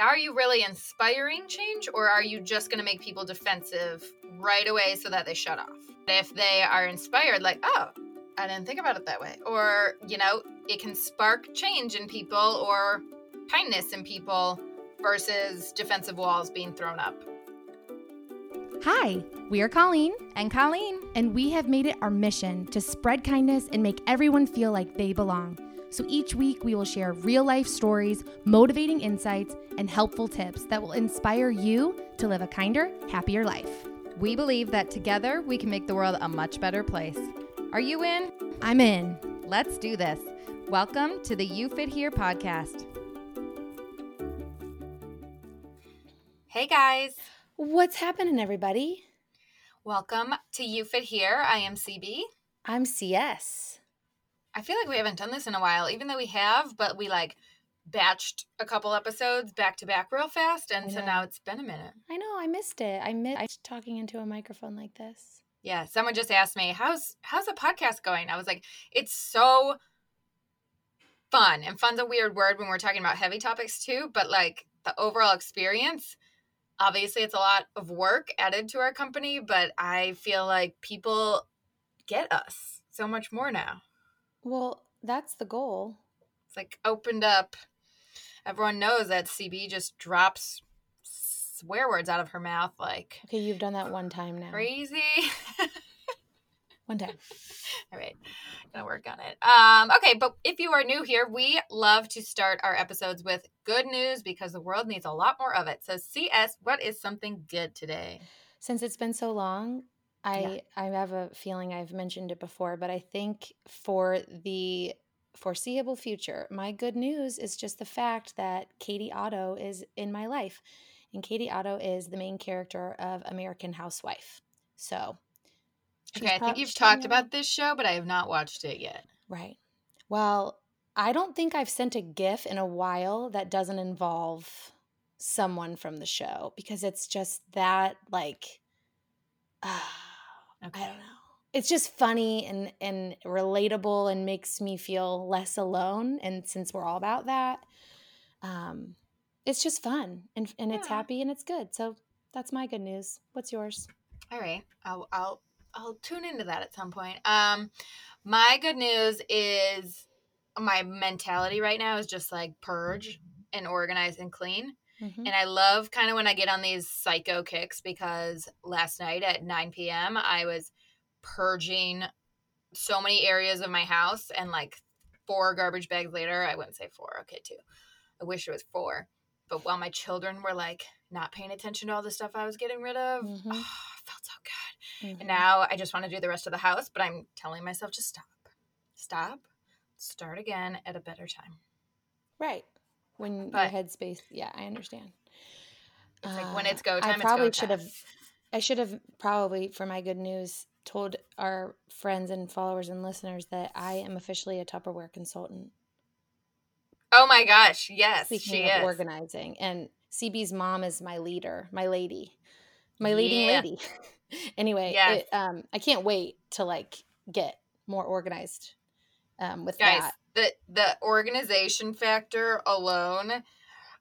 are you really inspiring change or are you just going to make people defensive right away so that they shut off? If they are inspired, like, oh, I didn't think about it that way. Or, you know, it can spark change in people or kindness in people versus defensive walls being thrown up. Hi, we are Colleen and Colleen, and we have made it our mission to spread kindness and make everyone feel like they belong. So each week, we will share real life stories, motivating insights, and helpful tips that will inspire you to live a kinder, happier life. We believe that together we can make the world a much better place. Are you in? I'm in. Let's do this. Welcome to the You Fit Here podcast. Hey guys. What's happening, everybody? Welcome to You Fit Here. I am CB. I'm CS. I feel like we haven't done this in a while, even though we have, but we like batched a couple episodes back to back real fast. And so now it's been a minute. I know, I missed it. I missed talking into a microphone like this. Yeah. Someone just asked me, How's how's the podcast going? I was like, it's so fun. And fun's a weird word when we're talking about heavy topics too, but like the overall experience, obviously it's a lot of work added to our company, but I feel like people get us so much more now. Well, that's the goal. It's like opened up. Everyone knows that CB just drops swear words out of her mouth like Okay, you've done that one time now. Crazy. one time. All right. Gonna work on it. Um, okay, but if you are new here, we love to start our episodes with good news because the world needs a lot more of it. So CS, what is something good today? Since it's been so long, I yeah. I have a feeling I've mentioned it before, but I think for the foreseeable future, my good news is just the fact that Katie Otto is in my life. And Katie Otto is the main character of American Housewife. So Okay, I think you've talked about this show, but I have not watched it yet. Right. Well, I don't think I've sent a GIF in a while that doesn't involve someone from the show because it's just that like uh, Okay. I don't know. It's just funny and and relatable and makes me feel less alone. And since we're all about that, um, it's just fun and and yeah. it's happy and it's good. So that's my good news. What's yours? All right, I'll I'll I'll tune into that at some point. Um, my good news is my mentality right now is just like purge and organize and clean. Mm-hmm. And I love kind of when I get on these psycho kicks because last night at 9 p.m., I was purging so many areas of my house and like four garbage bags later, I wouldn't say four, okay, two. I wish it was four. But while my children were like not paying attention to all the stuff I was getting rid of, mm-hmm. oh, I felt so good. Mm-hmm. And now I just want to do the rest of the house, but I'm telling myself to stop. Stop. Start again at a better time. Right when but, your headspace. Yeah, I understand. It's like when it's go uh, time. I probably should have. I should have probably, for my good news, told our friends and followers and listeners that I am officially a Tupperware consultant. Oh my gosh! Yes, Speaking she of is. organizing, and CB's mom is my leader, my lady, my leading yeah. lady. anyway, yes. it, um, I can't wait to like get more organized um, with Guys, that the the organization factor alone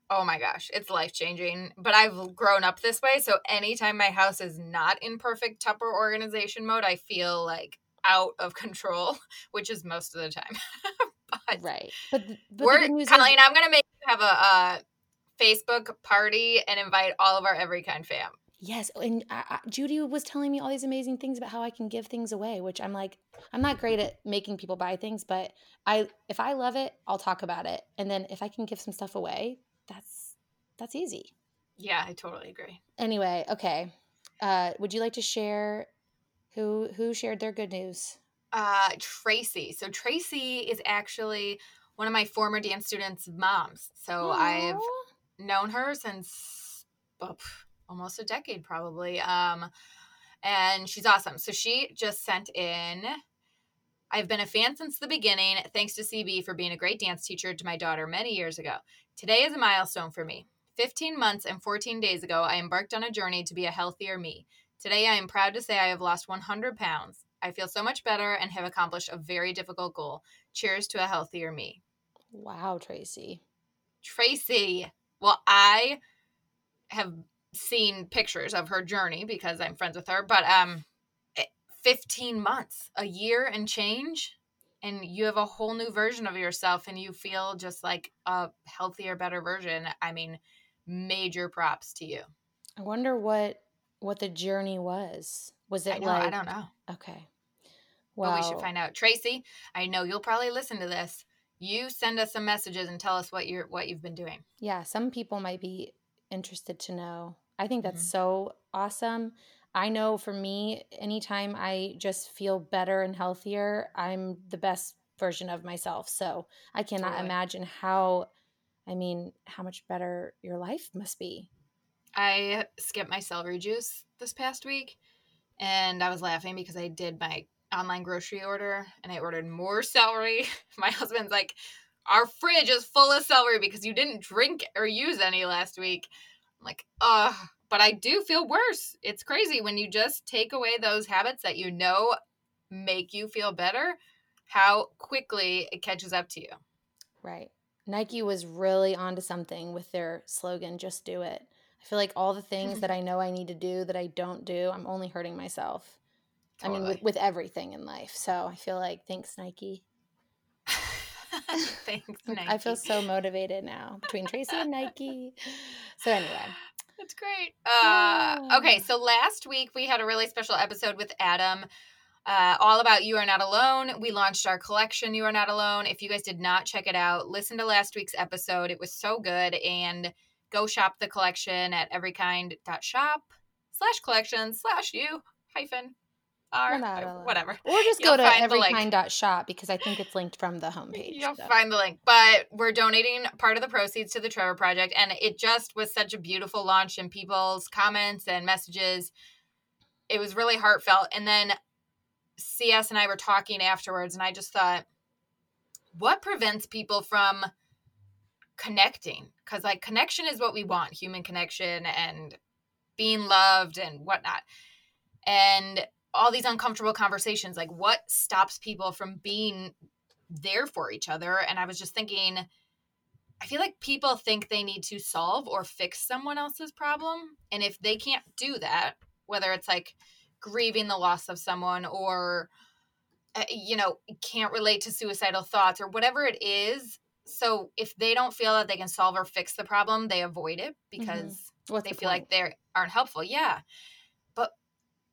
oh my gosh it's life changing but i've grown up this way so anytime my house is not in perfect tupper organization mode i feel like out of control which is most of the time. But right but, but we're colleen is- i'm gonna make have a, a facebook party and invite all of our every kind fam Yes, and I, I, Judy was telling me all these amazing things about how I can give things away, which I'm like, I'm not great at making people buy things, but I if I love it, I'll talk about it, and then if I can give some stuff away, that's that's easy. Yeah, I totally agree. Anyway, okay, uh, would you like to share who who shared their good news? Uh, Tracy. So Tracy is actually one of my former dance students' moms. So Aww. I've known her since. Oh, almost a decade probably. Um, and she's awesome. So she just sent in. I've been a fan since the beginning. Thanks to CB for being a great dance teacher to my daughter many years ago. Today is a milestone for me. 15 months and 14 days ago, I embarked on a journey to be a healthier me. Today, I am proud to say I have lost 100 pounds. I feel so much better and have accomplished a very difficult goal. Cheers to a healthier me. Wow, Tracy. Tracy. Well, I have seen pictures of her journey because I'm friends with her, but um eh, 15 months, a year and change and you have a whole new version of yourself and you feel just like a healthier better version. I mean, major props to you. I wonder what what the journey was. Was it I know, like I don't know. Okay. Well, Well, we should find out. Tracy, I know you'll probably listen to this. You send us some messages and tell us what you're what you've been doing. yeah, some people might be interested to know. I think that's Mhm. so awesome. I know for me, anytime I just feel better and healthier, I'm the best version of myself. So I cannot Totally. imagine how, I mean, how much better your life must be. I skipped my celery juice this past week and I was laughing because I did my online grocery order and I ordered more celery. My husband's like, Our fridge is full of celery because you didn't drink or use any last week. I'm like, ugh. But I do feel worse. It's crazy when you just take away those habits that you know make you feel better, how quickly it catches up to you. Right. Nike was really onto something with their slogan, just do it. I feel like all the things that I know I need to do that I don't do, I'm only hurting myself. I mean, with, with everything in life. So I feel like, thanks, Nike. Thanks, I feel so motivated now between Tracy and Nike. So, anyway, That's great. Uh, okay, so last week we had a really special episode with Adam, uh, all about You Are Not Alone. We launched our collection, You Are Not Alone. If you guys did not check it out, listen to last week's episode. It was so good. And go shop the collection at everykind.shop slash collection slash you hyphen we're r not uh, whatever. Or just You'll go to find the link. everykind.shop because I think it's linked from the homepage. You'll so. find the link. But we're donating part of the proceeds to the Trevor Project. And it just was such a beautiful launch and people's comments and messages. It was really heartfelt. And then CS and I were talking afterwards, and I just thought, what prevents people from connecting? Because, like, connection is what we want human connection and being loved and whatnot. And all these uncomfortable conversations, like, what stops people from being there for each other. And I was just thinking, I feel like people think they need to solve or fix someone else's problem. And if they can't do that, whether it's like grieving the loss of someone or, uh, you know, can't relate to suicidal thoughts or whatever it is. So if they don't feel that they can solve or fix the problem, they avoid it because What's they the feel point? like they aren't helpful. Yeah.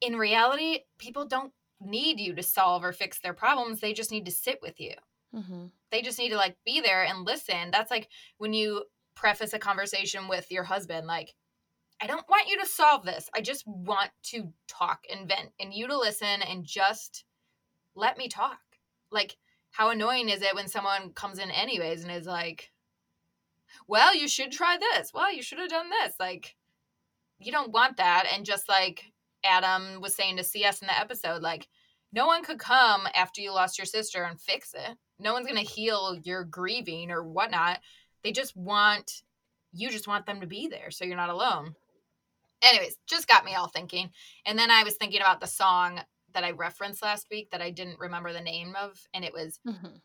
In reality, people don't need you to solve or fix their problems. They just need to sit with you. Hmm they just need to like be there and listen. That's like when you preface a conversation with your husband like i don't want you to solve this. I just want to talk and vent and you to listen and just let me talk. Like how annoying is it when someone comes in anyways and is like well you should try this. Well you should have done this. Like you don't want that and just like adam was saying to cs in the episode like no one could come after you lost your sister and fix it. No one's going to heal your grieving or whatnot. They just want you just want them to be there so you're not alone. Anyways just got me all thinking. And then i was thinking about the song that i referenced last week that i didn't remember the name of and it was hmm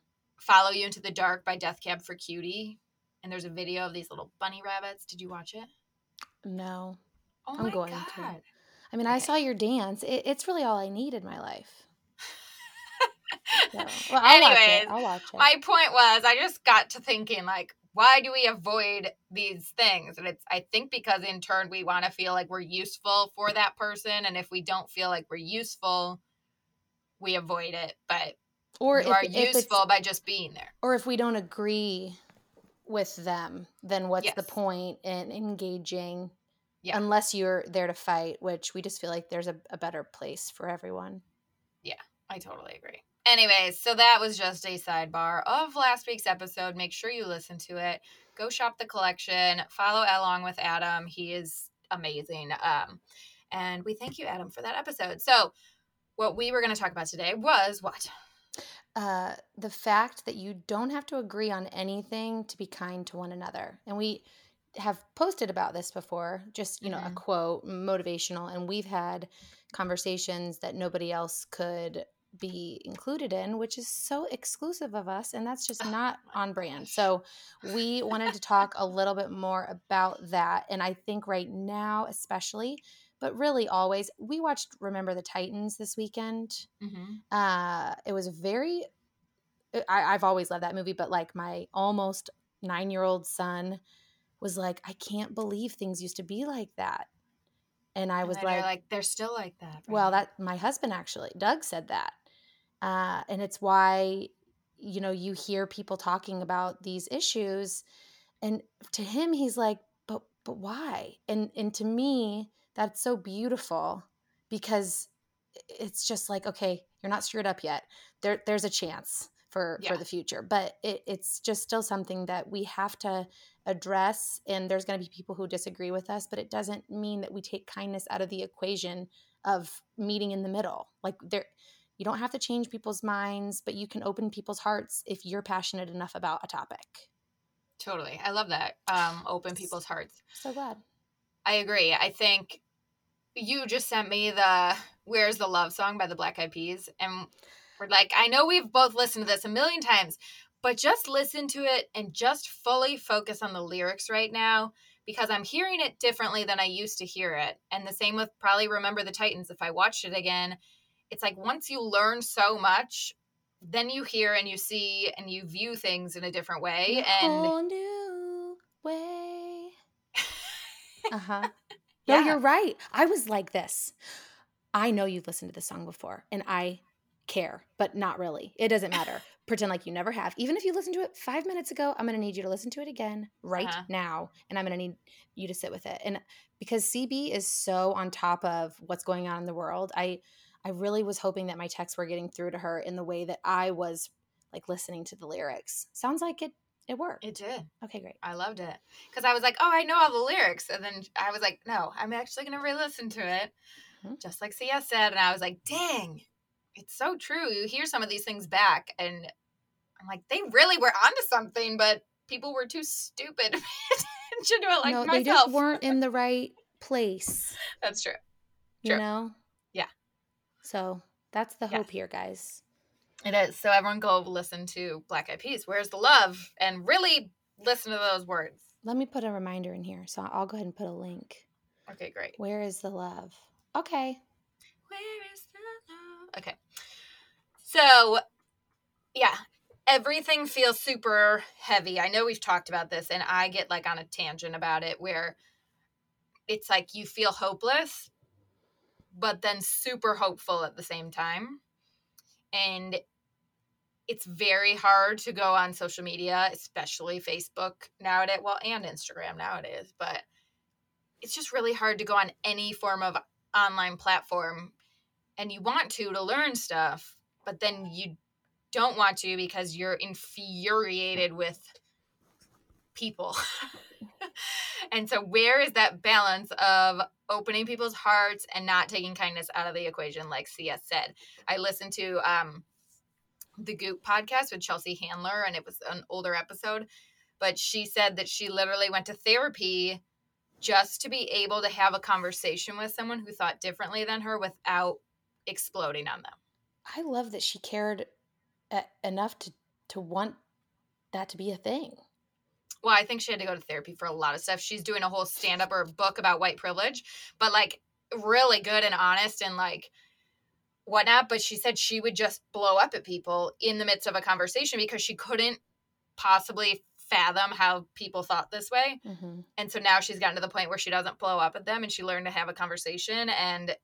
follow you into the dark by death cab for cutie. And there's a video of these little bunny rabbits. Did you watch it? No. oh I'm my going to. I mean, I saw your dance. It, it's really all I need in my life. So, well, I'll watch it. I'll watch it. my point was i just got to thinking like why do we avoid these things and it's i think because in turn we want to feel like we're useful for that person and if we don't feel like we're useful we avoid it but or you if, are if useful by just being there or if we don't agree with them, then what's the point in engaging? Yeah. Unless you're there to fight, which we just feel like there's a, a better place for everyone. Yeah, I totally agree. Anyways, so that was just a sidebar of last week's episode. Make sure you listen to it. Go shop the collection. Follow along with Adam. He is amazing. Um, and we thank you, Adam, for that episode. So, what we were going to talk about today was what? uh, the fact that you don't have to agree on anything to be kind to one another. And we have posted about this before, just, you know, a Mhm. quote, motivational. And we've had conversations that nobody else could be included in, which is so exclusive of us, and that's just not on brand. So, we wanted to talk a little bit more about that. And I think right now, especially, but really always, we watched Remember the Titans this weekend. Mm-hmm. Uh, it was very, I, I've always loved that movie, but like my almost nine year old son was like, I can't believe things used to be like that. And I was and like, like, they're still like that. well, that my husband actually, Doug said that. Uh, and it's why, you know, you hear people talking about these issues. And to him, he's like, but, but why? And, and to me, that's so beautiful because it's just like, okay, you're not screwed up yet. There, there's a chance for Yeah. for the future but it, it's just still something that we have to address and there's going to be people who disagree with us but it doesn't mean that we take kindness out of the equation of meeting in the middle like there you don't have to change people's minds but you can open people's hearts if you're passionate enough about a topic totally. I love that. Um, open people's hearts. so glad I agree. I think you just sent me the "Where's the Love" song by the Black Eyed Peas, and we're like, I know we've both listened to this a million times, but just listen to it and just fully focus on the lyrics right now because I'm hearing it differently than I used to hear it. And the same with probably Remember the Titans. If I watched it again, it's like once you learn so much, then you hear and you see and you view things in a different way. In And whole new way uh-huh Yeah. No, you're right. I was like this. I know you've listened to this song before, and I care, but not really. It doesn't matter. Pretend like you never have. Even if you listened to it five minutes ago, I'm going to need you to listen to it again right Uh-huh. now, and I'm going to need you to sit with it. And because CB is so on top of what's going on in the world, I I really was hoping that my texts were getting through to her in the way that I was like listening to the lyrics. Sounds like it it worked. it did. okay, great. I loved it because I was like, oh, I know all the lyrics, and then I was like, no, I'm actually gonna re-listen to it, Mhm. just like CS said, and I was like, dang, it's so true. You hear some of these things back, and I'm like, they really were onto something, but people were too stupid to pay attention to it like no, myself. they just weren't in the right place. That's true. you know Yeah. so that's the Yeah. hope here guys It is. So everyone go listen to Black Eyed Peas. Where's the love? And really listen to those words. let me put a reminder in here so i'll go ahead and put a link Okay, great. where is the love okay Where is? Okay. So, yeah, everything feels super heavy. I know we've talked about this, and I get like on a tangent about it where it's like you feel hopeless, but then super hopeful at the same time. And it's very hard to go on social media, especially Facebook nowadays. Well, and Instagram nowadays, but it's just really hard to go on any form of online platform and you want to to learn stuff, but then you don't want to because you're infuriated with people. and so where is that balance of opening people's hearts and not taking kindness out of the equation like CS said. I listened to um the Goop podcast with Chelsea Handler and it was an older episode, but she said that she literally went to therapy just to be able to have a conversation with someone who thought differently than her without exploding on them. i love that she cared enough to to want that to be a thing Well, I think she had to go to therapy for a lot of stuff. She's doing a whole stand up or book about white privilege, but like really good and honest and like whatnot. But she said she would just blow up at people in the midst of a conversation because she couldn't possibly fathom how people thought this way. mm-hmm. And so now she's gotten to the point where she doesn't blow up at them and she learned to have a conversation and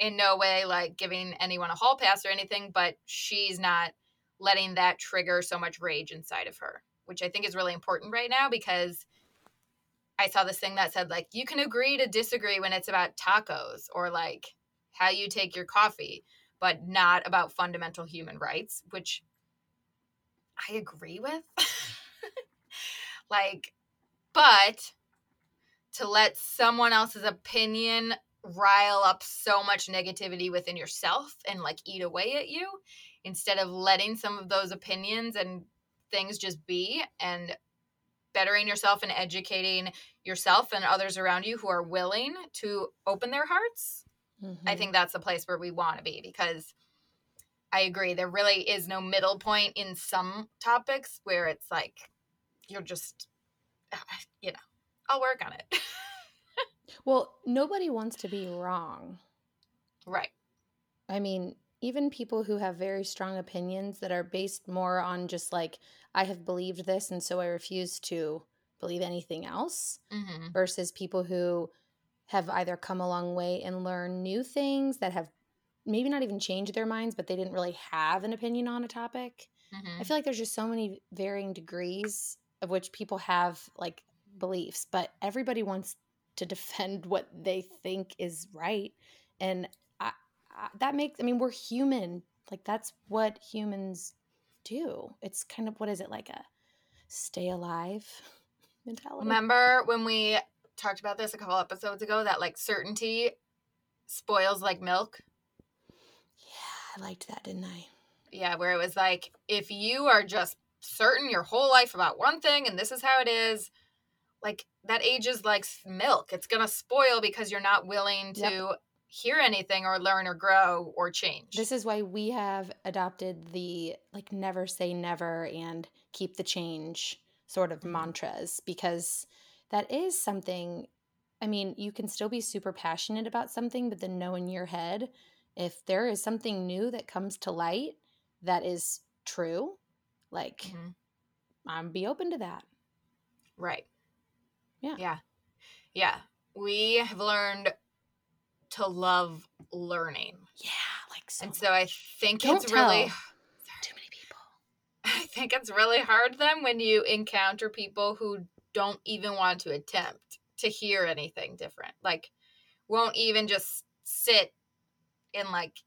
in no way like giving anyone a hall pass or anything, but she's not letting that trigger so much rage inside of her, which I think is really important right now because I saw this thing that said like you can agree to disagree when it's about tacos or like how you take your coffee, but not about fundamental human rights, which I agree with. like but to let someone else's opinion rile up so much negativity within yourself and like eat away at you instead of letting some of those opinions and things just be and bettering yourself and educating yourself and others around you who are willing to open their hearts i Mm-hmm. think that's the place where we want to be because I agree. There really is no middle point in some topics where it's like you're just, you know, I'll work on it. Well, nobody wants to be wrong. right. I mean, even people who have very strong opinions that are based more on just like, I have believed this and so I refuse to believe anything else, hmm versus people who have either come a long way and learned new things that have maybe not even changed their minds, but they didn't really have an opinion on a topic. hmm I feel like there's just so many varying degrees of which people have like beliefs, but everybody wants to defend what they think is right. And I, I, that makes, I mean, we're human. Like, that's what humans do. It's kind of, what is it, like a stay alive mentality? Remember when we talked about this a couple episodes ago that like certainty spoils like milk? Yeah, I liked that, didn't I? Yeah, where it was like if you are just certain your whole life about one thing and this is how it is, like that ages like milk. It's going to spoil because you're not willing to Yep. hear anything or learn or grow or change. This is why we have adopted the like never say never and keep the change sort of Mhm. mantras because that is something I mean, you can still be super passionate about something, but then know in your head if there is something new that comes to light that is true, like Mhm. I'm be open to that. Right. Yeah. Yeah. Yeah. We have learned to love learning. Yeah, like so and so I think Don't it's really tell. too many people. I think it's really hard then when you encounter people who don't even want to attempt to hear anything different. Like won't even just sit and like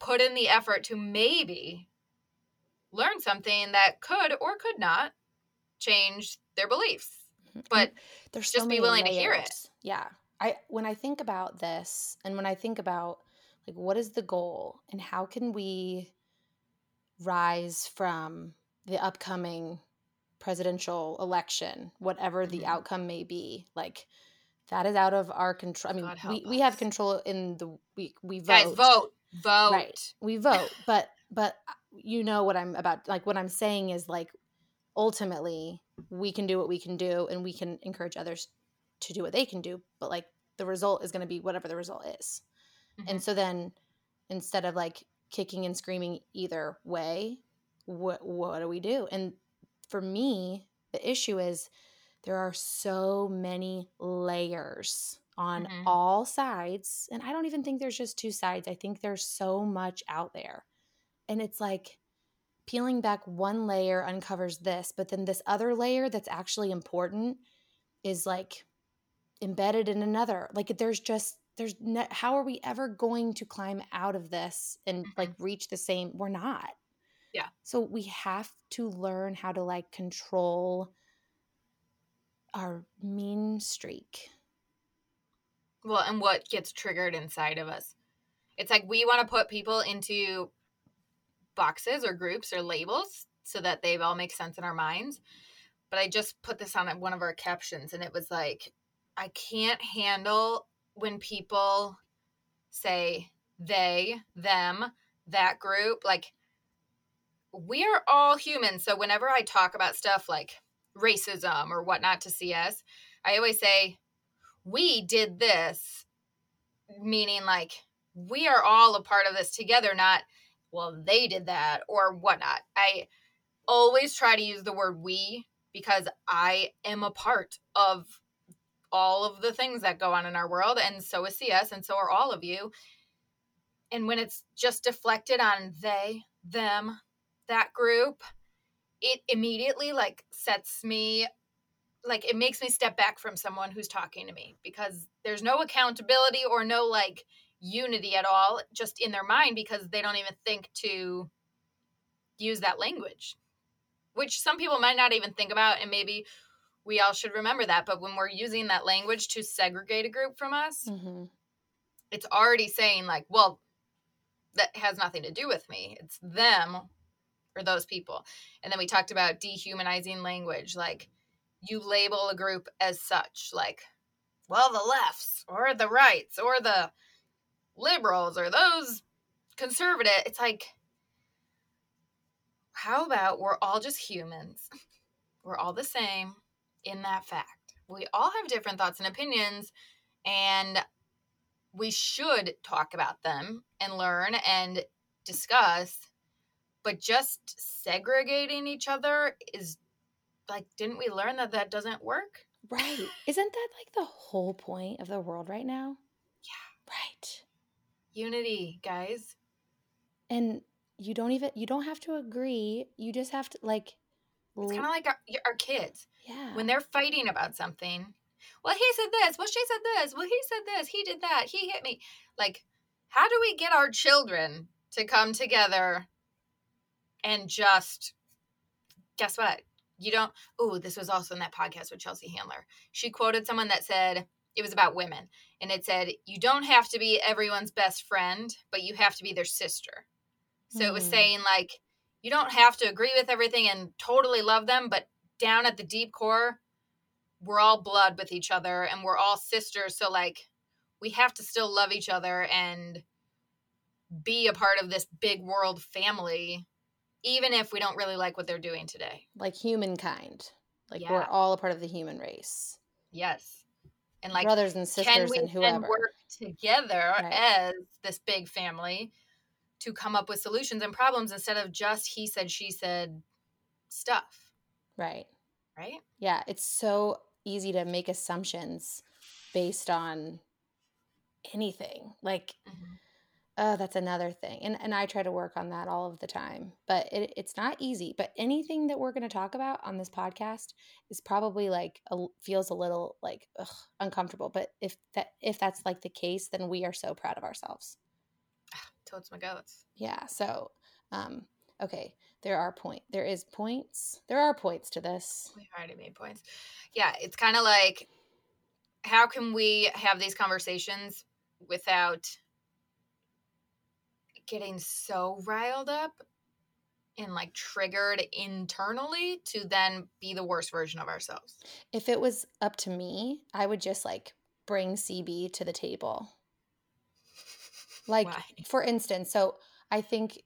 put in the effort to maybe learn something that could or could not change their beliefs. But there's just so be willing to hear it. Yeah. I when I think about this and when I think about like what is the goal and how can we rise from the upcoming presidential election, whatever the Mhm. outcome may be, like that is out of our control. I mean, we, help we have control in the we we vote. guys vote. Vote. Right. We vote, but but uh, you know what I'm about like what I'm saying is like ultimately we can do what we can do and we can encourage others to do what they can do, but like the result is going to be whatever the result is. Mhm. And so then instead of like kicking and screaming either way, what what do we do? And for me, the issue is there are so many layers on Mhm. all sides, and I don't even think there's just two sides. I think there's so much out there. And it's like peeling back one layer uncovers this, but then this other layer that's actually important is like embedded in another. Like there's just there's how are we ever going to climb out of this and like mm-hmm. reach the same? We're not. Yeah. So we have to learn how to like control our mean streak. Well, and what gets triggered inside of us. It's like we want to put people into boxes or groups or labels so that they all make sense in our minds. But I just put this on one of our captions and it was like, I can't handle when people say they, them, that group. Like, we are all human. So whenever I talk about stuff like racism or whatnot to CS, I always say, we did this, meaning like we are all a part of this together, not, well, they did that or whatnot. I always try to use the word we because I am a part of all of the things that go on in our world, and so is CS, and so are all of you. And when it's just deflected on they, them, that group, it immediately like sets me like it makes me step back from someone who's talking to me because there's no accountability or no like unity at all just in their mind because they don't even think to use that language which some people might not even think about and maybe we all should remember that. But when we're using that language to segregate a group from us Mm-hmm. it's already saying like well that has nothing to do with me. It's them or those people. And then we talked about dehumanizing language like you label a group as such like well the lefts or the rights or the liberals or those conservative. It's like, how about we're all just humans? We're all the same in that fact. We all have different thoughts and opinions, and we should talk about them and learn and discuss. But just segregating each other is like, didn't we learn that that doesn't work? Right. Isn't that like the whole point of the world right now? Yeah. Right. Unity, guys. And you don't even you don't have to agree. You just have to like It's kind of like our, our kids yeah. when they're fighting about something. Well, he said this. Well, she said this. Well, he said this. He did that. He hit me. Like, how do we get our children to come together and just guess what? You don't. Oh, this was also in that podcast with Chelsea Handler. She quoted someone that said it was about women, and it said, "You don't have to be everyone's best friend, but you have to be their sister." So it was Hmm. saying like, you don't have to agree with everything and totally love them, but down at the deep core, we're all blood with each other and we're all sisters. So like, we have to still love each other and be a part of this big world family, even if we don't really like what they're doing today. like humankind. Like we're all a part of the human race. Yes. And like, Brothers and sisters can we and work together Right. as this big family to come up with solutions and problems instead of just he said, she said stuff, Right. right? Yeah, it's so easy to make assumptions based on anything. Like Mhm. Oh, that's another thing. And and I try to work on that all of the time. But it, it's not easy. But anything that we're going to talk about on this podcast is probably like a, feels a little like ugh, uncomfortable. But if that if that's like the case, then we are so proud of ourselves. Totes my goats. Yeah. So, um, okay, there are point. There is points. There are points to this. We've already made points. Yeah, it's kind of like how can we have these conversations without getting so riled up and like triggered internally to then be the worst version of ourselves. If it was up to me, I would just like bring CB to the table. Like, Why? for instance, so I think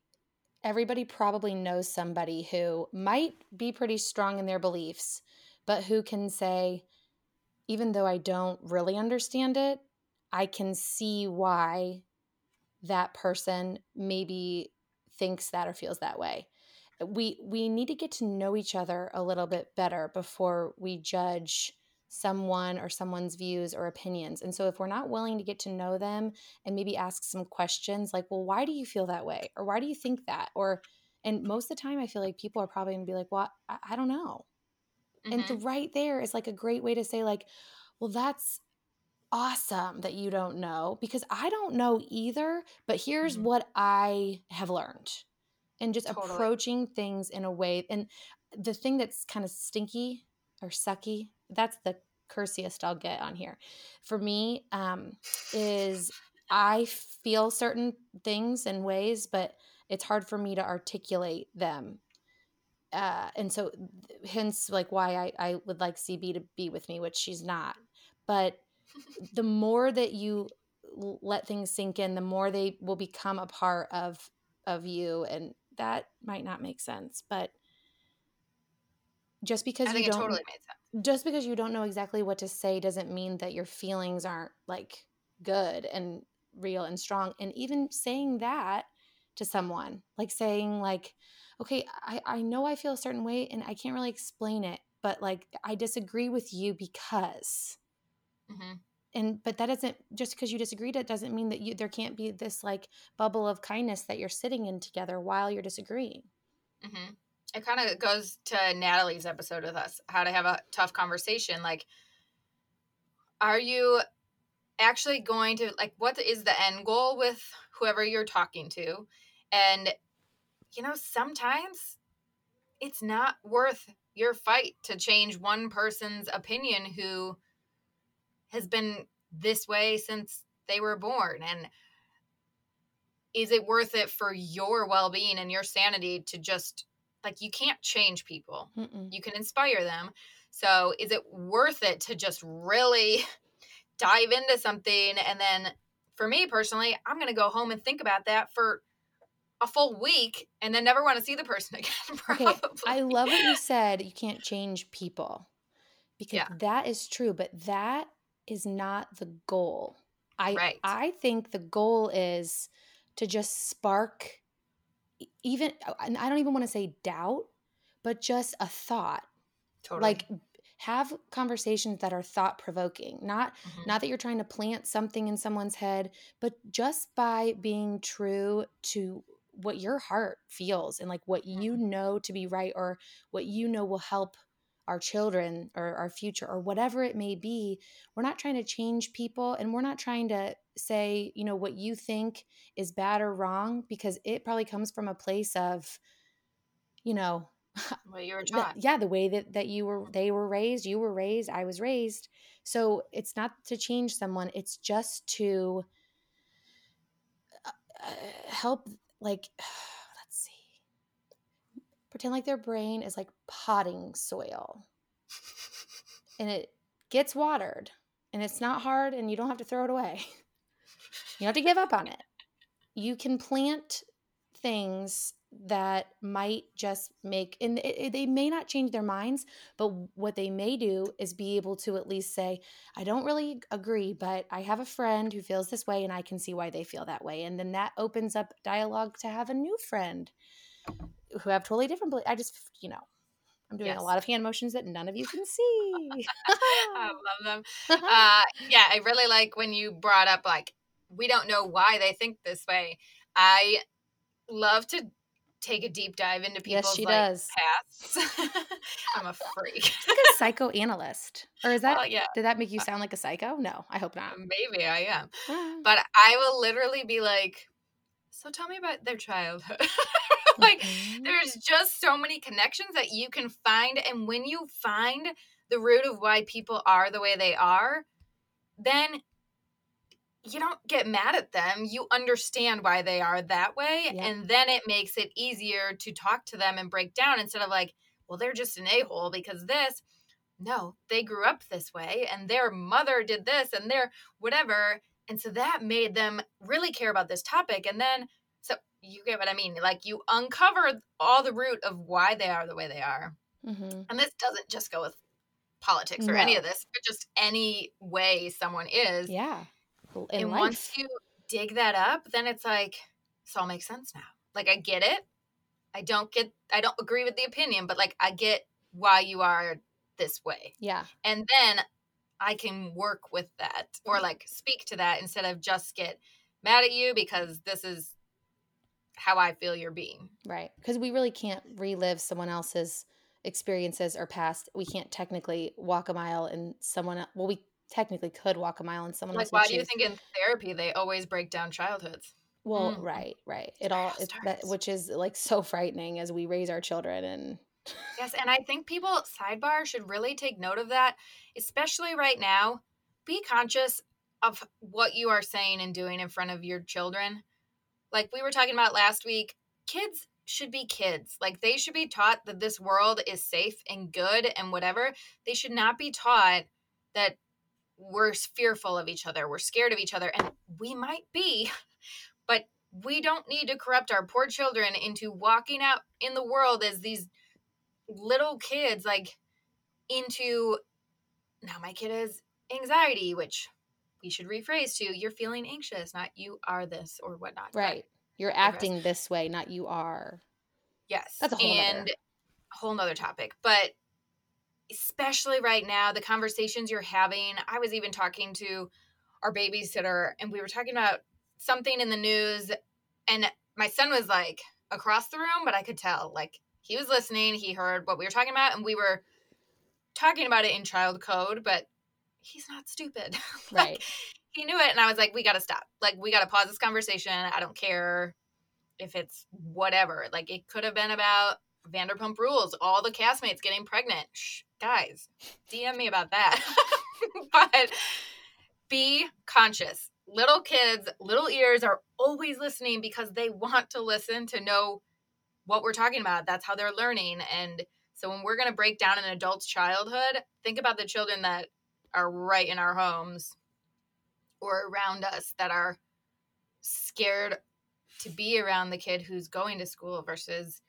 everybody probably knows somebody who might be pretty strong in their beliefs, but who can say, even though I don't really understand it, I can see why that person maybe thinks that or feels that way. We we need to get to know each other a little bit better before we judge someone or someone's views or opinions. And so if we're not willing to get to know them and maybe ask some questions like, well, why do you feel that way? Or why do you think that? Or, and most of the time, I feel like people are probably going to be like, well, I, I don't know. And Mhm. the right there is like a great way to say, like, well, that's awesome that you don't know because I don't know either, but here's Mhm. what I have learned. And just Totally. approaching things in a way. And the thing that's kind of stinky or sucky, that's the cursiest I'll get on here. For me, um, is I feel certain things and ways, but it's hard for me to articulate them. Uh, and so, hence, like why I, I would like CB to be with me, which she's not. But the more that you let things sink in, the more they will become a part of of you, and that might not make sense. But just because you don't totally just because you don't know exactly what to say doesn't mean that your feelings aren't like good and real and strong and even saying that to someone like saying like okay i, I know i feel a certain way and i can't really explain it but like i disagree with you because hmm and but that doesn't just because you disagreed it doesn't mean that you there can't be this like bubble of kindness that you're sitting in together while you're disagreeing hmm It kind of goes to Natalie's episode with us, how to have a tough conversation. Like, are you actually going to like what is the end goal with whoever you're talking to? And you know, sometimes it's not worth your fight to change one person's opinion who has been this way since they were born and is it worth it for your well-being and your sanity to just like you can't change people Mm-mm. you can inspire them so is it worth it to just really dive into something and then for me personally i'm going to go home and think about that for a full week and then never want to see the person again. Probably. Okay, I love what you said. You can't change people because Yeah. that is true, but that is not the goal. I Right. I think the goal is to just spark even and I don't even want to say doubt, but just a thought. totally. Like have conversations that are thought provoking. Not Mhm. not that you're trying to plant something in someone's head, but just by being true to what your heart feels and like what you know to be right or what you know will help our children or our future or whatever it may be. We're not trying to change people and we're not trying to say, you know, what you think is bad or wrong because it probably comes from a place of, you know, what you were the- taught. yeah the way that that you were they were raised you were raised i was raised so it's not to change someone it's just to uh, uh, help like pretend like their brain is like potting soil. And it gets watered and it's not hard and you don't have to throw it away. You don't have to give up on it. You can plant things that might just make and it, it- they may not change their minds but what they may do is be able to at least say i don't really agree but i have a friend who feels this way and i can see why they feel that way. And then that opens up dialogue to have a new friend who have totally different beliefs i just you know i'm doing Yes. a lot of hand motions that none of you can see I love them. Uh, yeah, I really like when you brought up like we don't know why they think this way. I love to take a deep dive into people's yes she like, does pasts. I'm a freak. like a psychoanalyst or is that well, yeah, did that make you sound like a psycho no i hope not maybe I am. Ah. But I will literally be like, so tell me about their childhood. like Mhm. there's just so many connections that you can find and when you find the root of why people are the way they are then you don't get mad at them you understand why they are that way Yeah. and then it makes it easier to talk to them and break down instead of like well they're just an a-hole because this no they grew up this way and their mother did this and their whatever and so that made them really care about this topic and then so you get what I mean. Like you uncover all the root of why they are the way they are. Mhm. And this doesn't just go with politics or any of this, but just any way someone is. Yeah. In and life. once you dig that up, then it's like this all makes sense now. Like I get it. I don't get I don't agree with the opinion, but like I get why you are this way. yeah. And then I can work with that or like speak to that instead of just get mad at you because this is how I feel you're being. Right. Because we really can't relive someone else's experiences or past. We can't technically walk a mile in someone. el- Well, we technically could walk a mile in someone Like, else's why do you think in therapy they always break down childhoods? Well, Mm. right, right. It all, it that, which is like so frightening as we raise our children. And Yes, and I think people sidebar should really take note of that, especially right now. Be conscious of what you are saying and doing in front of your children. Like we were talking about last week, kids should be kids. Like they should be taught that this world is safe and good and whatever. They should not be taught that we're fearful of each other, we're scared of each other, and we might be, but we don't need to corrupt our poor children into walking out in the world as these little kids like into now my kid has anxiety which we should rephrase to you're feeling anxious not you are this or whatnot right, you're acting this way, not you are. yes That's a whole and a whole nother topic but especially right now the conversations you're having i was even talking to our babysitter and we were talking about something in the news and my son was like across the room but i could tell like he was listening he heard what we were talking about and we were talking about it in child code but he's not stupid. Like, Right. he knew it and i was like we gotta stop. Like we gotta pause this conversation. I don't care if it's whatever. Like it could have been about vanderpump rules all the castmates getting pregnant. Shh, guys dm me about that. But be conscious. Little kids little ears are always listening because they want to listen to know what we're talking about that's how they're learning and so when we're going to break down an adult's childhood think about the children that are right in our homes or around us that are scared to be around the kid who's going to school versus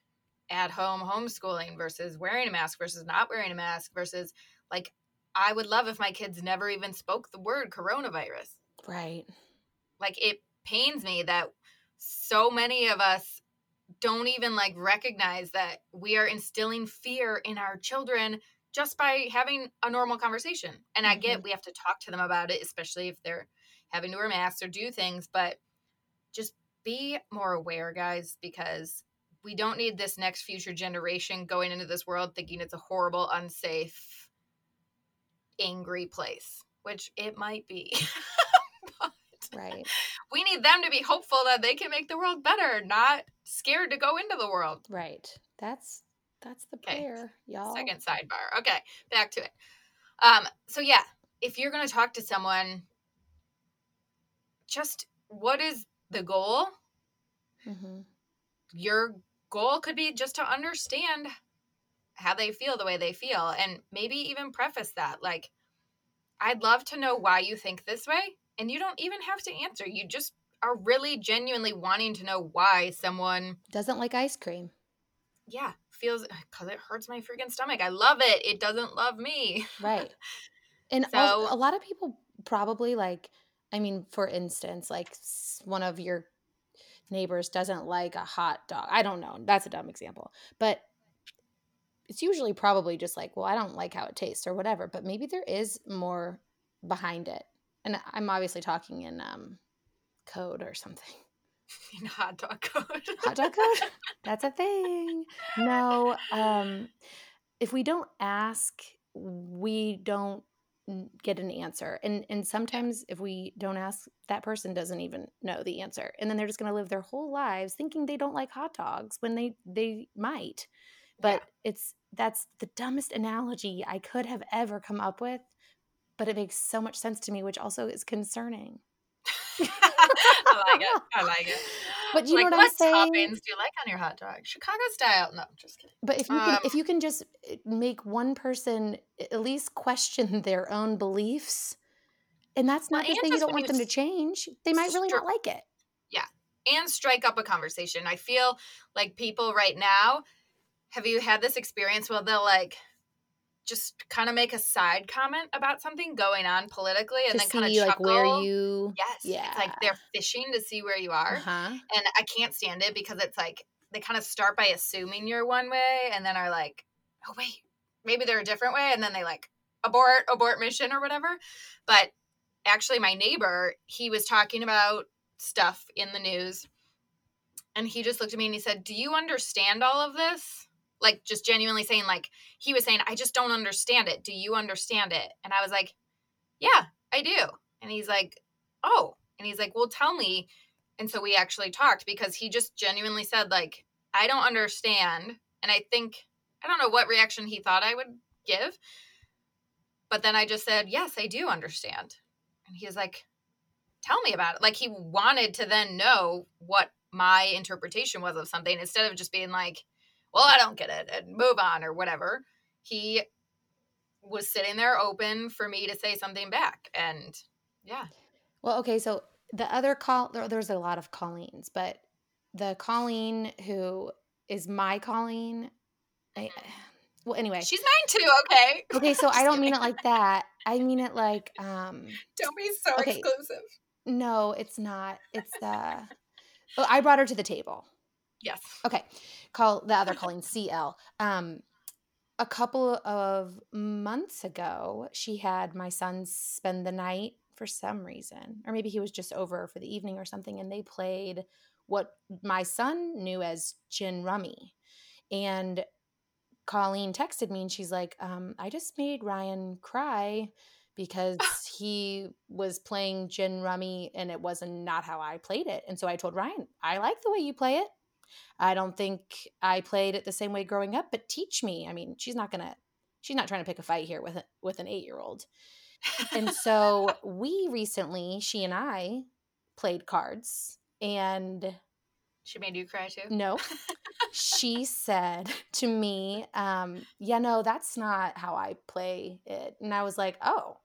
at home homeschooling versus wearing a mask versus not wearing a mask versus like I would love if my kids never even spoke the word coronavirus. Right. Like it pains me that so many of us don't even like recognize that we are instilling fear in our children just by having a normal conversation. And I get mm-hmm. we have to talk to them about it, especially if they're having to wear masks or do things, but just be more aware, guys, because we don't need this next future generation going into this world thinking it's a horrible, unsafe, angry place, which it might be. Right. we need them to be hopeful that they can make the world better, not scared to go into the world. Right. That's that's the Okay. prayer, y'all. Second sidebar. Okay, back to it. Um, so yeah, if you're gonna talk to someone, just what is the goal? Mm-hmm. Your goal could be just to understand how they feel the way they feel, and maybe even preface that like, I'd love to know why you think this way, and you don't even have to answer. You just are really genuinely wanting to know why someone Doesn't like ice cream. yeah feels because it hurts my freaking stomach i love it it doesn't love me Right. And So- a lot of people probably like, I mean, for instance, like one of your neighbors doesn't like a hot dog. I don't know. That's a dumb example. But it's usually probably just like, well, I don't like how it tastes or whatever. But maybe there is more behind it. And I'm obviously talking in um, code or something. in hot dog code Hot dog code? That's a thing. No, um, if we don't ask, we don't get an answer. And and sometimes if we don't ask, that person doesn't even know the answer. And then they're just going to live their whole lives thinking they don't like hot dogs when they they might. But it's that's the dumbest analogy I could have ever come up with, but it makes so much sense to me, which also is concerning. i like it. I like it. But you know like, what I'm saying? toppings do you like on your hot dog? Chicago style. No just kidding. But if you can, if Um, you can just eh, make one person at least question their own beliefs, and that's Well, not to and say you don't want them to change, they might really not like it. Yeah, and strike up a conversation. I feel like people right now have you had this experience where they'll like just kind of make a side comment about something going on politically and to then kind of see like chuckle where you, yes it's like they're fishing to see where you are uh-huh. and I can't stand it because it's like they kind of start by assuming you're one way and then are like, oh wait, maybe they're a different way, and then they like abort, abort mission or whatever. But actually, my neighbor, he was talking about stuff in the news, and he just looked at me and he said, "Do you understand all of this?" Like just genuinely saying, like he was saying, "I just don't understand it. Do you understand it?" And I was like, "Yeah, I do." And he's like, "Oh," and he's like, "Well, tell me." And so we actually talked because he just genuinely said, like, I don't understand. And I think, I don't know what reaction he thought I would give. But then I just said, Yes, I do understand. And he was like, Tell me about it. Like he wanted to then know what my interpretation was of something instead of just being like, Well, I don't get it and move on or whatever. He was sitting there open for me to say something back. And yeah. Well, okay, so the other call there, there's a lot of Colleens, but the Colleen who is my Colleen, I, well, anyway. She's mine too, okay? Okay, so I don't mean it like that. I mean it like um Don't be so Okay. exclusive. no, it's not. It's uh oh, I brought her to the table. Yes. Okay. Call the other Colleen CL. Um a couple of months ago, she had my son spend the night for some reason, or maybe he was just over for the evening or something, and they played what my son knew as gin rummy. And Colleen texted me and she's like, um, I just made Ryan cry because he was playing gin rummy and it wasn't not how I played it. And so I told Ryan, I like the way you play it. I don't think I played it the same way growing up, but teach me. I mean, she's not gonna she's not trying to pick a fight here with a, with an 8-year-old. And so we recently, she and I played cards and she made you cry too? no. she said to me, um, yeah, no, that's not how I play it. And I was like, oh,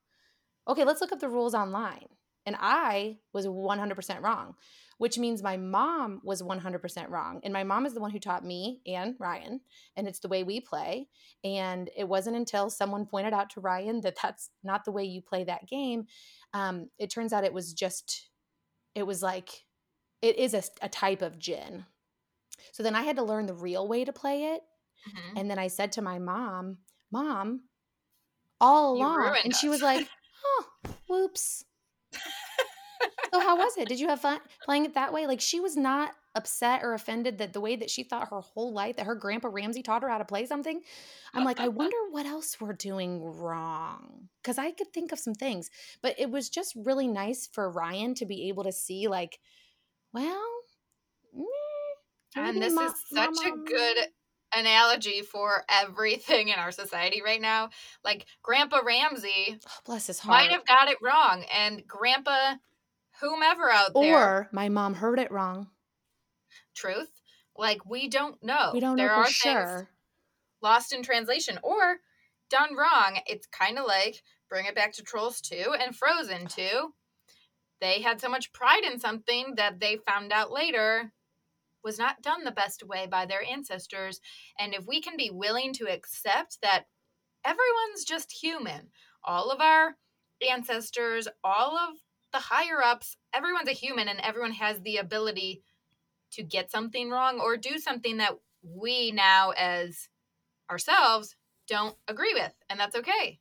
okay, let's look up the rules online. And I was 100% wrong, which means my mom was 100% wrong. And my mom is the one who taught me and Ryan, and it's the way we play. And it wasn't until someone pointed out to Ryan that that's not the way you play that game. Um, it turns out it was just, it was like, it is a, a type of gin. So then I had to learn the real way to play it. Mhm. And then I said to my mom, Mom, all along. And she was like, Oh, whoops. So how was it? Did you have fun playing it that way? Like she was not upset or offended that the way that she thought her whole life that her grandpa Ramsey taught her how to play something. I'm like, I wonder what else we're doing wrong. Cause I could think of some things. But it was just really nice for Ryan to be able to see, like, well, mm, and this ma- is such a good analogy for everything in our society right now. Like Grandpa Ramsey Oh, bless his heart. might have got it wrong, and Grandpa whomever out there, or my mom heard it wrong. truth, like we don't know. we don't there know are for sure. lost in translation or done wrong. It's kind of like bring it back to Trolls 2 and Frozen 2. They had so much pride in something that they found out later was not done the best way by their ancestors. And if we can be willing to accept that everyone's just human, all of our ancestors, all of the higher ups, everyone's a human and everyone has the ability to get something wrong or do something that we now as ourselves don't agree with and that's okay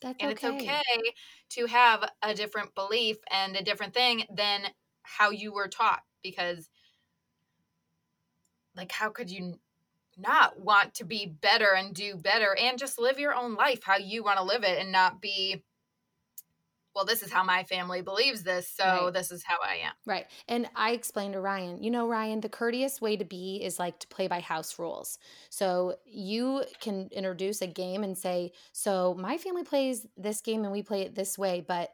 That's and okay. it's okay to have a different belief and a different thing than how you were taught because like how could you not want to be better and do better and just live your own life how you want to live it and not be well this is how my family believes this so Right. this is how i am Right. And I explained to Ryan, you know, Ryan, the courteous way to be is like to play by house rules. So you can introduce a game and say, so my family plays this game and we play it this way, but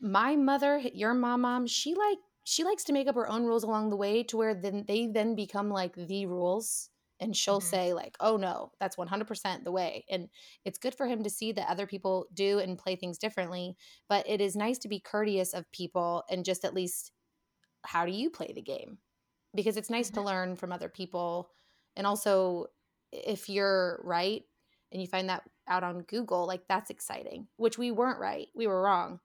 my mother, your mom, mom, she like she likes to make up her own rules along the way to where then they then become like the rules and she'll Mhm. say like oh no that's 100% the way and it's good for him to see that other people do and play things differently but it is nice to be courteous of people and just at least how do you play the game because it's nice to learn from other people and also if you're right and you find that out on google like that's exciting which we weren't right we were wrong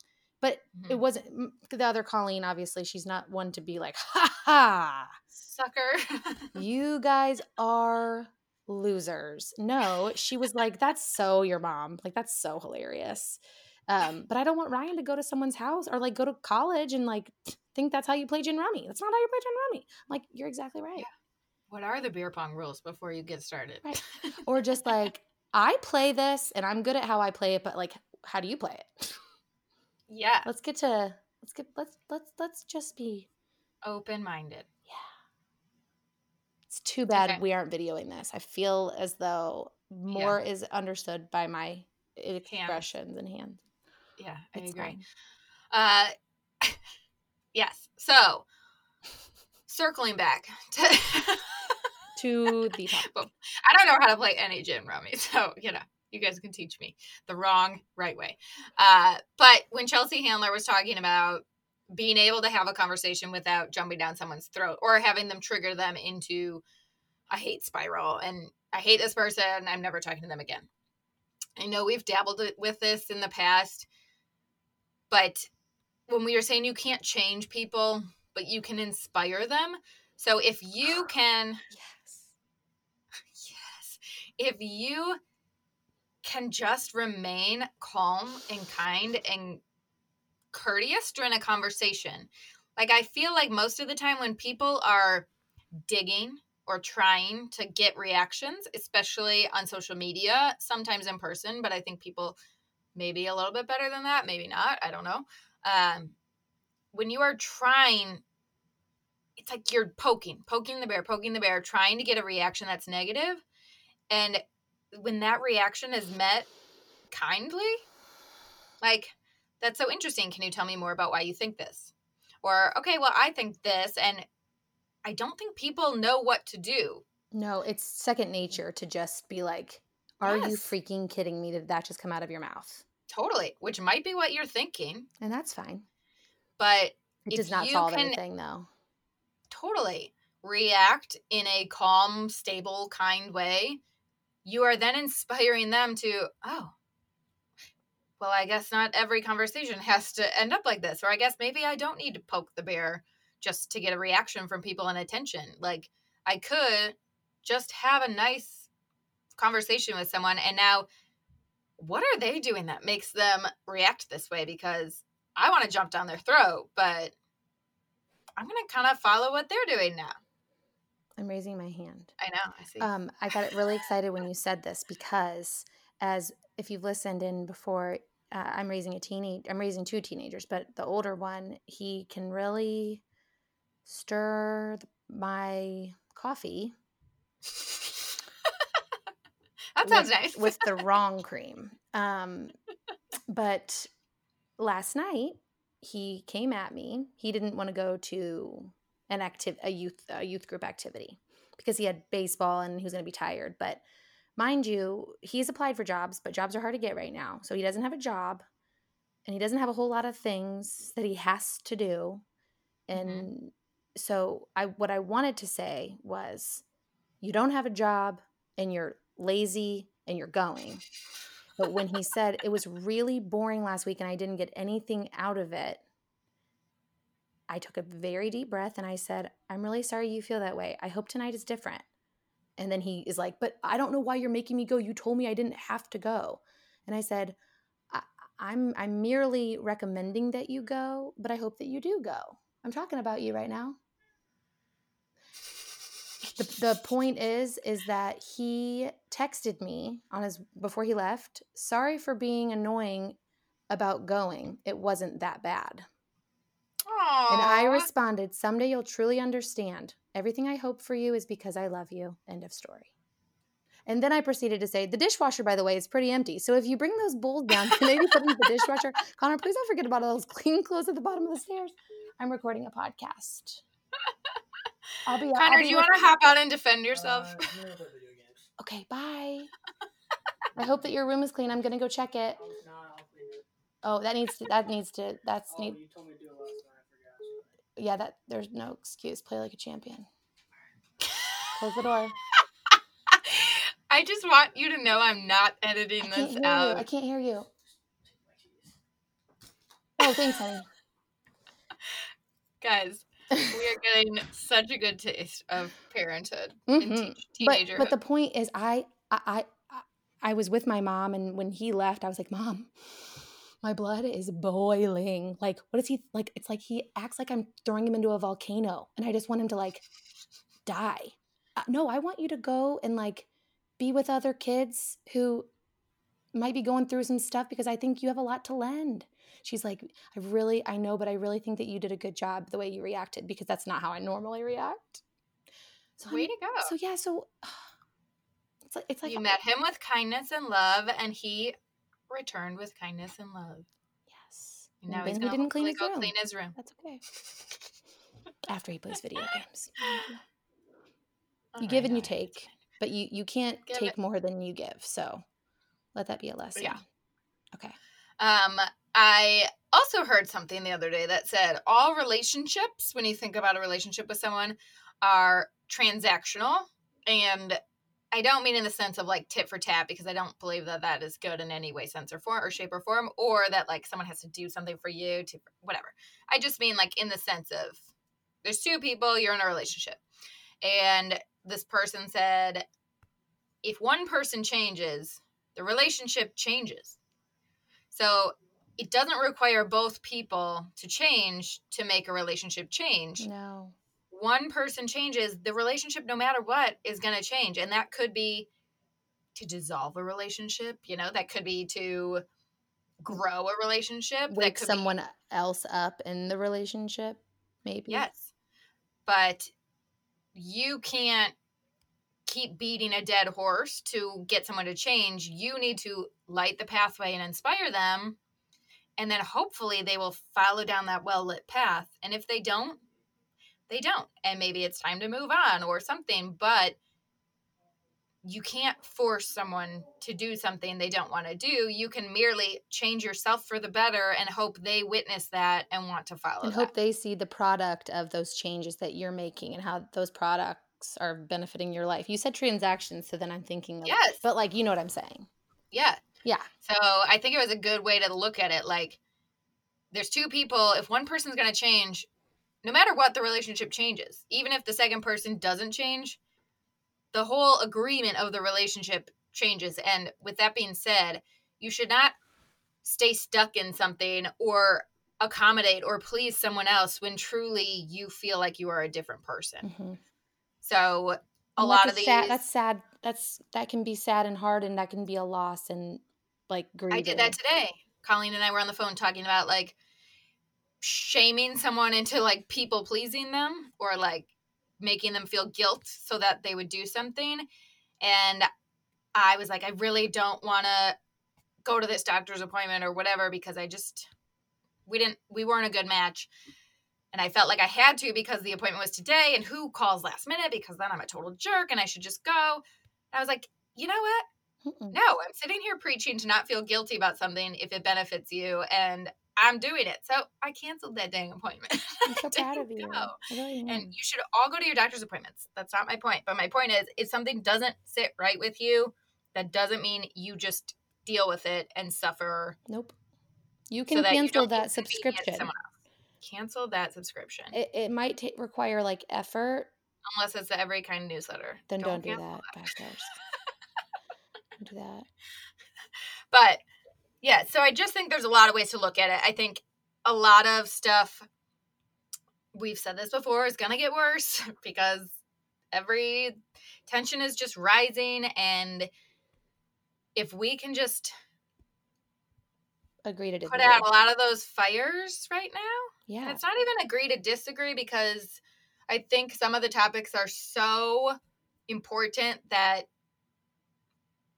but it Mhm. wasn't the other colleen obviously she's not one to be like ha ha. Sucker. You guys are losers. No she was like that's so your mom. Like that's so hilarious. Um but i don't want ryan to go to someone's house or like go to college and like think that's how you play gin rummy. That's not how you play gin rummy. Like you're exactly right. What are the beer pong rules before you get started? Right. or just like i play this and i'm good at how i play it but like how do you play it yeah. Let's get to let's get let's let's let's just be open-minded. Yeah. it's too bad Okay. we aren't videoing this. I feel as though more is understood by my expressions and hands. Yeah i it's agree. fine. uh yes so circling back to to the top I don't know how to play any gin rummy, so you know, you guys can teach me the wrong right way. Uh, but when Chelsea Handler was talking about being able to have a conversation without jumping down someone's throat or having them trigger them into a hate spiral and I hate this person, I'm never talking to them again. I know we've dabbled with this in the past, but when we were saying you can't change people, but you can inspire them. So if you can yes Yes. If you can just remain calm and kind and courteous during a conversation, like I feel like most of the time when people are digging or trying to get reactions, especially on social media, sometimes in person, but I think people maybe a little bit better than that, maybe not, I don't know. Um, when you are trying it's like you're poking, poking the bear, poking the bear, trying to get a reaction that's negative. And when that reaction is met kindly, like, that's so interesting. Can you tell me more about why you think this? Or, okay, well, I think this. And I don't think people know what to do. no it's second nature to just be like are you freaking kidding me did that just come out of your mouth Totally. Which might be what you're thinking. and that's fine But It does not solve can- anything though. totally react in a calm, stable, kind way, you are then inspiring them to, oh, well, I guess not every conversation has to end up like this. Or I guess maybe I don't need to poke the bear just to get a reaction from people and attention. Like, I could just have a nice conversation with someone. And now, what are they doing that makes them react this way? Because I want to jump down their throat, but I'm going to kind of follow what they're doing now. I'm raising my hand. I know. I see. Um, I got really excited when you said this because, as if you've listened in before, uh, I'm raising a teenage. I'm raising two teenagers, but the older one, he can really stir th- my coffee that sounds with, nice. with the wrong cream. Um, but last night he came at me. He didn't want to go to an active a youth a youth group activity because he had baseball and he was going to be tired. But mind you, he's applied for jobs, but jobs are hard to get right now. So he doesn't have a job and he doesn't have a whole lot of things that he has to do. And mm-hmm. so I what I wanted to say was you don't have a job and you're lazy and you're going. But when he said it was really boring last week and I didn't get anything out of it, I took a very deep breath and I said, I'm really sorry you feel that way. I hope tonight is different. And then he is like, But I don't know why you're making me go. You told me I didn't have to go. And I said, I- I'm I'm merely recommending that you go, but I hope that you do go. I'm talking about you right now. The, the point is is that he texted me on his before he left, sorry for being annoying about going. It wasn't that bad. And I responded, Someday you'll truly understand. Everything I hope for you is because I love you. End of story. And then I proceeded to say, The dishwasher, by the way, is pretty empty. So if you bring those bowls down, can maybe put them in the dishwasher? Connor, please don't forget about all those clean clothes at the bottom of the stairs. I'm recording a podcast. I'll be Connor, I'll do you want to hop out and defend yourself? Uh, I'm gonna play video games. Okay, bye. I hope that your room is clean. I'm gonna go check it. Oh, it's not. I'll clean it. Oh, that needs to that needs to that's Oh, need yeah, that there's no excuse. Play like a champion. Close the door. I just want you to know I'm not editing this you. out. I can't hear you. Take my keys. Oh, thanks, honey. Guys, we are getting such a good taste of parenthood Mhm. te- but but the point is I i I- i was with my mom and when he left i was like mom my blood is boiling. Like what is he like it's like he acts like i'm throwing him into a volcano and i just want him to like die. Uh, no i want you to go and like be with other kids who might be going through some stuff because i think you have a lot to lend. She's like i really i know but i really think that you did a good job the way you reacted because that's not how i normally react. So Way I'm- to go. so yeah, so it's like it's like you met him with kindness and love, and he returned with kindness and love. yes. And And now then he's he going to didn't clean his go room. clean his room. That's okay. After he plays video games, you All give and you take, but you you can't Give take it- more than you give. So let that be a lesson. Yeah. Okay. Um, I also heard something the other day that said all relationships, when you think about a relationship with someone, are transactional. And I don't mean in the sense of like tit for tat because I don't believe that that is good in any way, sense, or form, or shape or form, or that like someone has to do something for you to whatever. I just mean like in the sense of there's two people, you're in a relationship, and this person said, if one person changes, the relationship changes. So it doesn't require both people to change to make a relationship change. No. One person changes, the relationship, no matter what, is going to change. And that could be to dissolve a relationship, you know, that could be to grow a relationship. that Wake could be- someone else up in the relationship, maybe. Yes. But you can't keep beating a dead horse to get someone to change. You need to light the pathway and inspire them. And then hopefully they will follow down that well lit path. And if they don't, they don't. And maybe it's time to move on or something. But you can't force someone to do something they don't want to do. You can merely change yourself for the better and hope they witness that and want to follow and that. hope they see the product of those changes that you're making and how those products are benefiting your life. You said transactions, so then I'm thinking of, Yes. but like you know what I'm saying. yeah. Yeah. So I think it was a good way to look at it. Like, there's two people. If one person's going to change, no matter what, the relationship changes. Even if the second person doesn't change, the whole agreement of the relationship changes. And with that being said, you should not stay stuck in something or accommodate or please someone else when truly you feel like you are a different person. Mhm. So a And lot of these, sad, that's sad. That's that can be sad and hard, and that can be a loss and like grieving. I did that today. Colleen and I were on the phone talking about like shaming someone into like people pleasing them or like making them feel guilt so that they would do something. And I was like, I really don't want to go to this doctor's appointment or whatever because I just, we didn't, we weren't a good match. And I felt like I had to because the appointment was today and who calls last minute because then I'm a total jerk and I should just go. I was like, you know what? No, I'm sitting here preaching to not feel guilty about something if it benefits you, and I'm doing it. So I canceled that dang appointment. I'm so proud of you. really am. And you should all go to your doctor's appointments. That's not my point. But my point is, if something doesn't sit right with you, that doesn't mean you just deal with it and suffer. nope. You so can that you cancel don't that subscription. Cancel that subscription It, it might ta- require like effort. unless it's the Every Kind of newsletter. Then don't, do cancel that. Don't do that. But yeah, so I just think there's a lot of ways to look at it. I think a lot of stuff we've said this before is going to get worse because every tension is just rising and if we can just Agree to disagree. put out a lot of those fires right now and Yeah. it's not even agree to disagree because I think some of the topics are so important that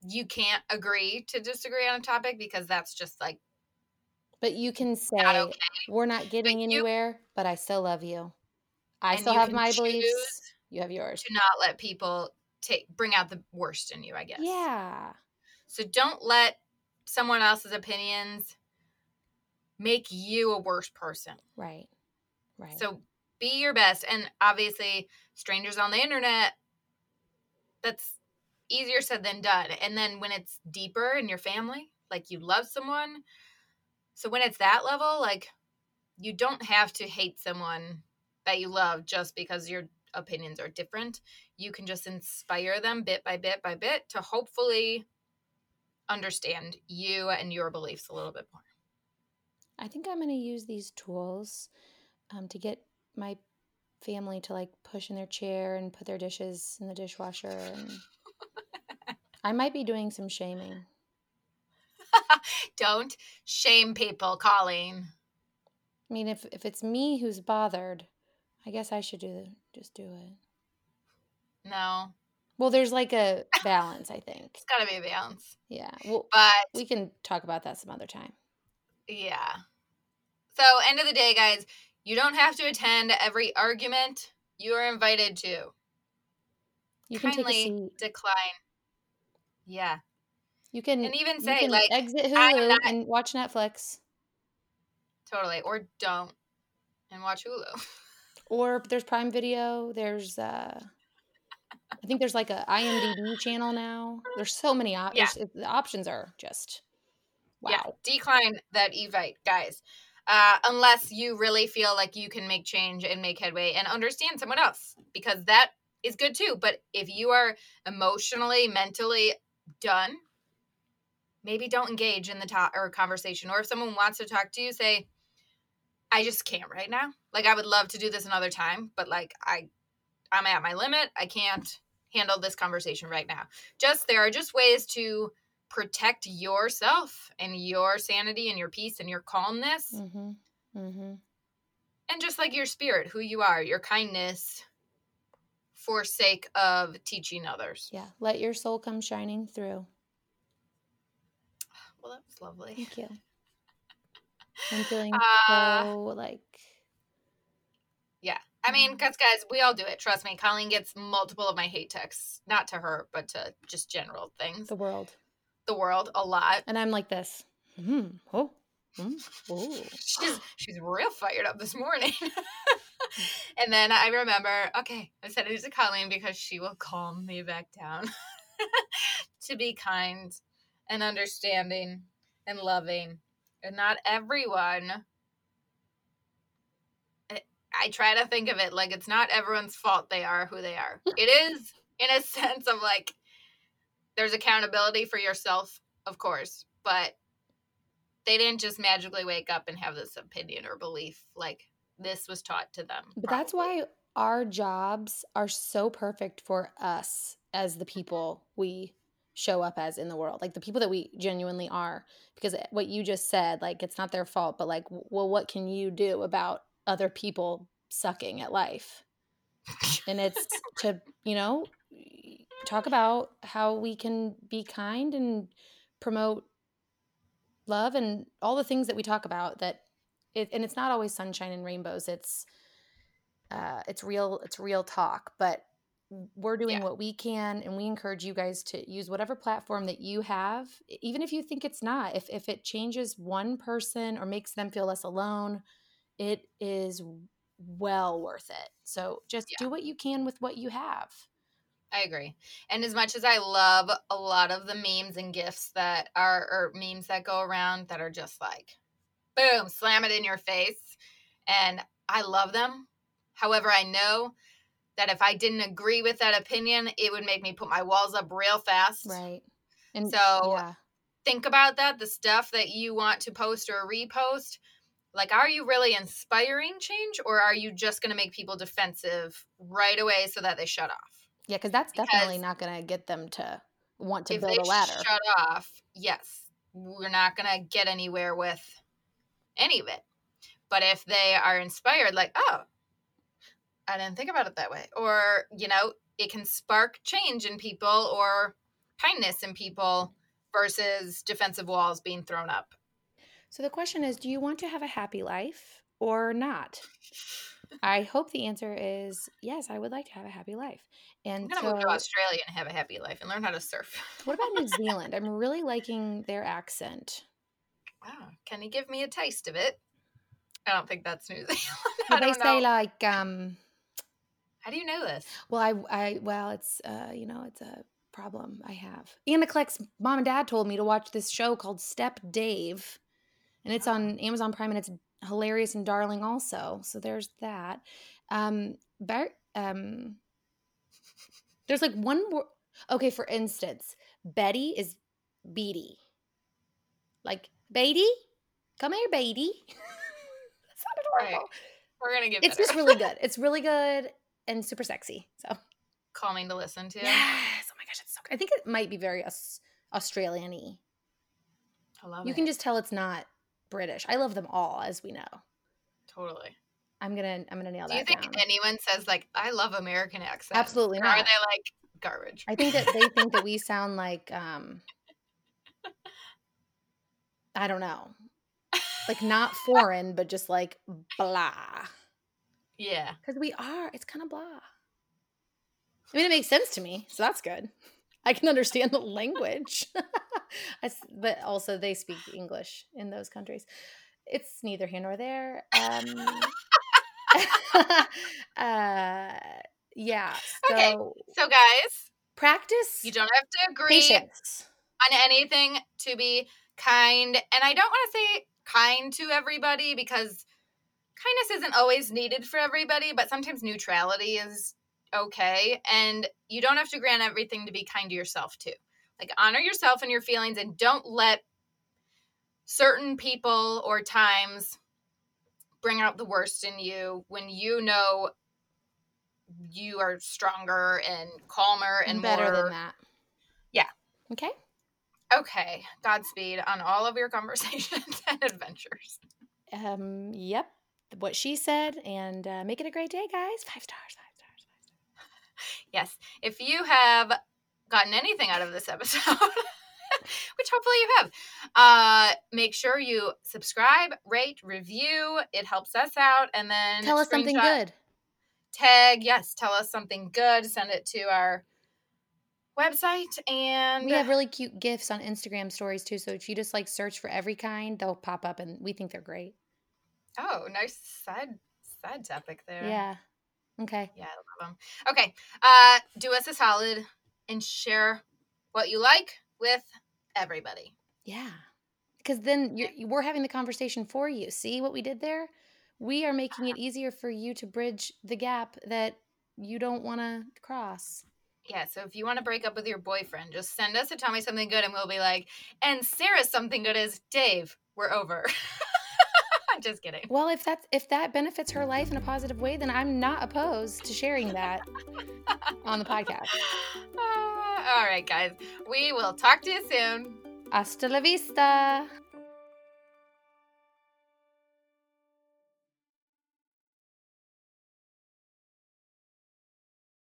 you can't agree to disagree on a topic because that's just like But you can say not okay. we're not getting you- anywhere, but I still love you. I still you have my beliefs. You have yours. to not let people take bring out the worst in you, I guess. Yeah. So don't let someone else's opinions make you a worse person. Right. Right. So be your best. And obviously, strangers on the internet, that's easier said than done. And then when it's deeper in your family, like you love someone, so when it's that level, like you don't have to hate someone that you love just because your opinions are different. You can just inspire them bit by bit by bit to hopefully understand you and your beliefs a little bit more. I think I'm going to use these tools um, to get my family to like push in their chair and put their dishes in the dishwasher. And I might be doing some shaming. Don't shame people, Colleen. I mean, if if it's me who's bothered, I guess I should do the, just do it. No, Well, there's like a balance, I think. it's got to be a balance. Yeah. Well, But we can talk about that some other time. yeah. So, end of the day, guys, you don't have to attend every argument. You are invited to. You can Kindly decline. Yeah. You can And even say, can like, exit Hulu not- and watch Netflix. Totally. Or don't and watch Hulu. Or there's Prime Video. There's uh I think there's like a IMDb channel now. There's so many Yeah. options. The options are just wow. Yeah. Decline that evite, guys. Uh, unless you really feel like you can make change and make headway and understand someone else, because that is good too. But if you are emotionally, mentally done, maybe don't engage in the talk or conversation. Or if someone wants to talk to you, say, I just can't right now. Like I would love to do this another time, but like I I'm at my limit. I can't handle this conversation right now. Just there are just ways to protect yourself and your sanity and your peace and your calmness Mm-hmm. Mm-hmm. and just like your spirit, who you are, your kindness for sake of teaching others. Yeah. Let your soul come shining through. Well, that was lovely. Thank you. I'm feeling Uh, so like Yeah. I mean, because guys, we all do it. Trust me. Colleen gets multiple of my hate texts, not to her, but to just general things. the world. The world a lot. And I'm like this. Mm, oh, mm, oh. She's she's real fired up this morning. and then I remember, okay, I said it to Colleen because she will calm me back down to be kind and understanding and loving. And not everyone. I- I try to think of it like it's not everyone's fault they are who they are. It is in a sense of like there's accountability for yourself, of course, but they didn't just magically wake up and have this opinion or belief. Like this was taught to them. But that's why our jobs are so perfect for us as the people we show up as in the world, like the people that we genuinely are. Because what you just said, like it's not their fault, but like, well, what can you do about other people sucking at life? And it's to, you know, talk about how we can be kind and promote love and all the things that we talk about that it, and it's not always sunshine and rainbows it's uh it's real it's real talk but we're doing Yeah. what we can and we encourage you guys to use whatever platform that you have even if you think it's not if if it changes one person or makes them feel less alone it is well worth it so just Yeah. do what you can with what you have I agree. And as much as I love a lot of the memes and gifts that are or memes that go around that are just like boom, slam it in your face. And I love them. However, I know that if I didn't agree with that opinion, it would make me put my walls up real fast. right and So yeah think about that the stuff that you want to post or repost like are you really inspiring change or are you just going to make people defensive right away so that they shut off yeah because that's definitely not going to get them to want to if build they a ladder shut off yes we're not going to get anywhere with any of it but if they are inspired like oh i didn't think about it that way or you know it can spark change in people or kindness in people versus defensive walls being thrown up So the question is do you want to have a happy life or not? I hope the answer is yes, I would like to have a happy life. And I'm gonna so move to Australia and have a happy life and learn how to surf. what about New Zealand? I'm really liking their accent. Wow, can you give me a taste of it? I don't think that's New Zealand. Well, they say know. like um How do you know this? well I I well it's uh you know it's a problem I have. Anna Kleck's mom and dad told me to watch this show called Step Dave. And it's on Amazon Prime and it's hilarious and darling also. So there's that. Um Bar- um there's like one word okay, for instance, Betty is Beatty. Like Beatty? Come here, Beatty. That's not Right. adorable. We're gonna get It's better. just really good. It's really good and super sexy. So calming to listen to. Yes. Oh my gosh, it's so good. I think it might be very Aus- Australian-y. I love You it. can just tell it's not British. I love them all, as we know. totally. I'm gonna I'm gonna nail that. Do you think down. anyone says like I love American accents? Absolutely Or Are they like garbage? I think that they think that we sound like um I don't know. Like not foreign, but just like blah. yeah. Because we are. It's kind of blah. I mean, it makes sense to me, so that's good. I can understand the language, I but also they speak English in those countries. It's neither here nor there. Um, uh, yeah. So Okay. So guys, practice. you don't have to agree patience. on anything to be kind. And I don't want to say kind to everybody because kindness isn't always needed for everybody, but sometimes neutrality is okay. And you don't have to grant everything to be kind to yourself, too. Like, honor yourself and your feelings and don't let certain people or times bring out the worst in you when you know you are stronger and calmer and, better more than that. Yeah. Okay. Okay, Godspeed on all of your conversations and adventures. Um. Yep. What she said, and uh, make it a great day, guys. Five stars. Five stars. Five stars. Yes, if you have gotten anything out of this episode, which hopefully you have, uh, make sure you subscribe, rate, review. It helps us out, and then Tell us something good. tag. Yes, tell us something good. Send it to our website and We have really cute gifts on Instagram stories too. So if you just like search for every kind, they'll pop up and we think they're great. oh, nice side side topic there. Yeah. Okay. Yeah, I love them. Okay, uh, do us a solid and share what you like with everybody. Yeah. Because then you're, we're having the conversation for you. See what we did there? We are making it easier for you to bridge the gap that you don't want to cross. Yeah, so if you want to break up with your boyfriend, just send us a tell me something good and we'll be like, and Sarah's something good is Dave, we're over. I'm just kidding. Well, if that's if that benefits her life in a positive way, then I'm not opposed to sharing that on the podcast. Uh, all right, guys. We will talk to you soon. Hasta la vista.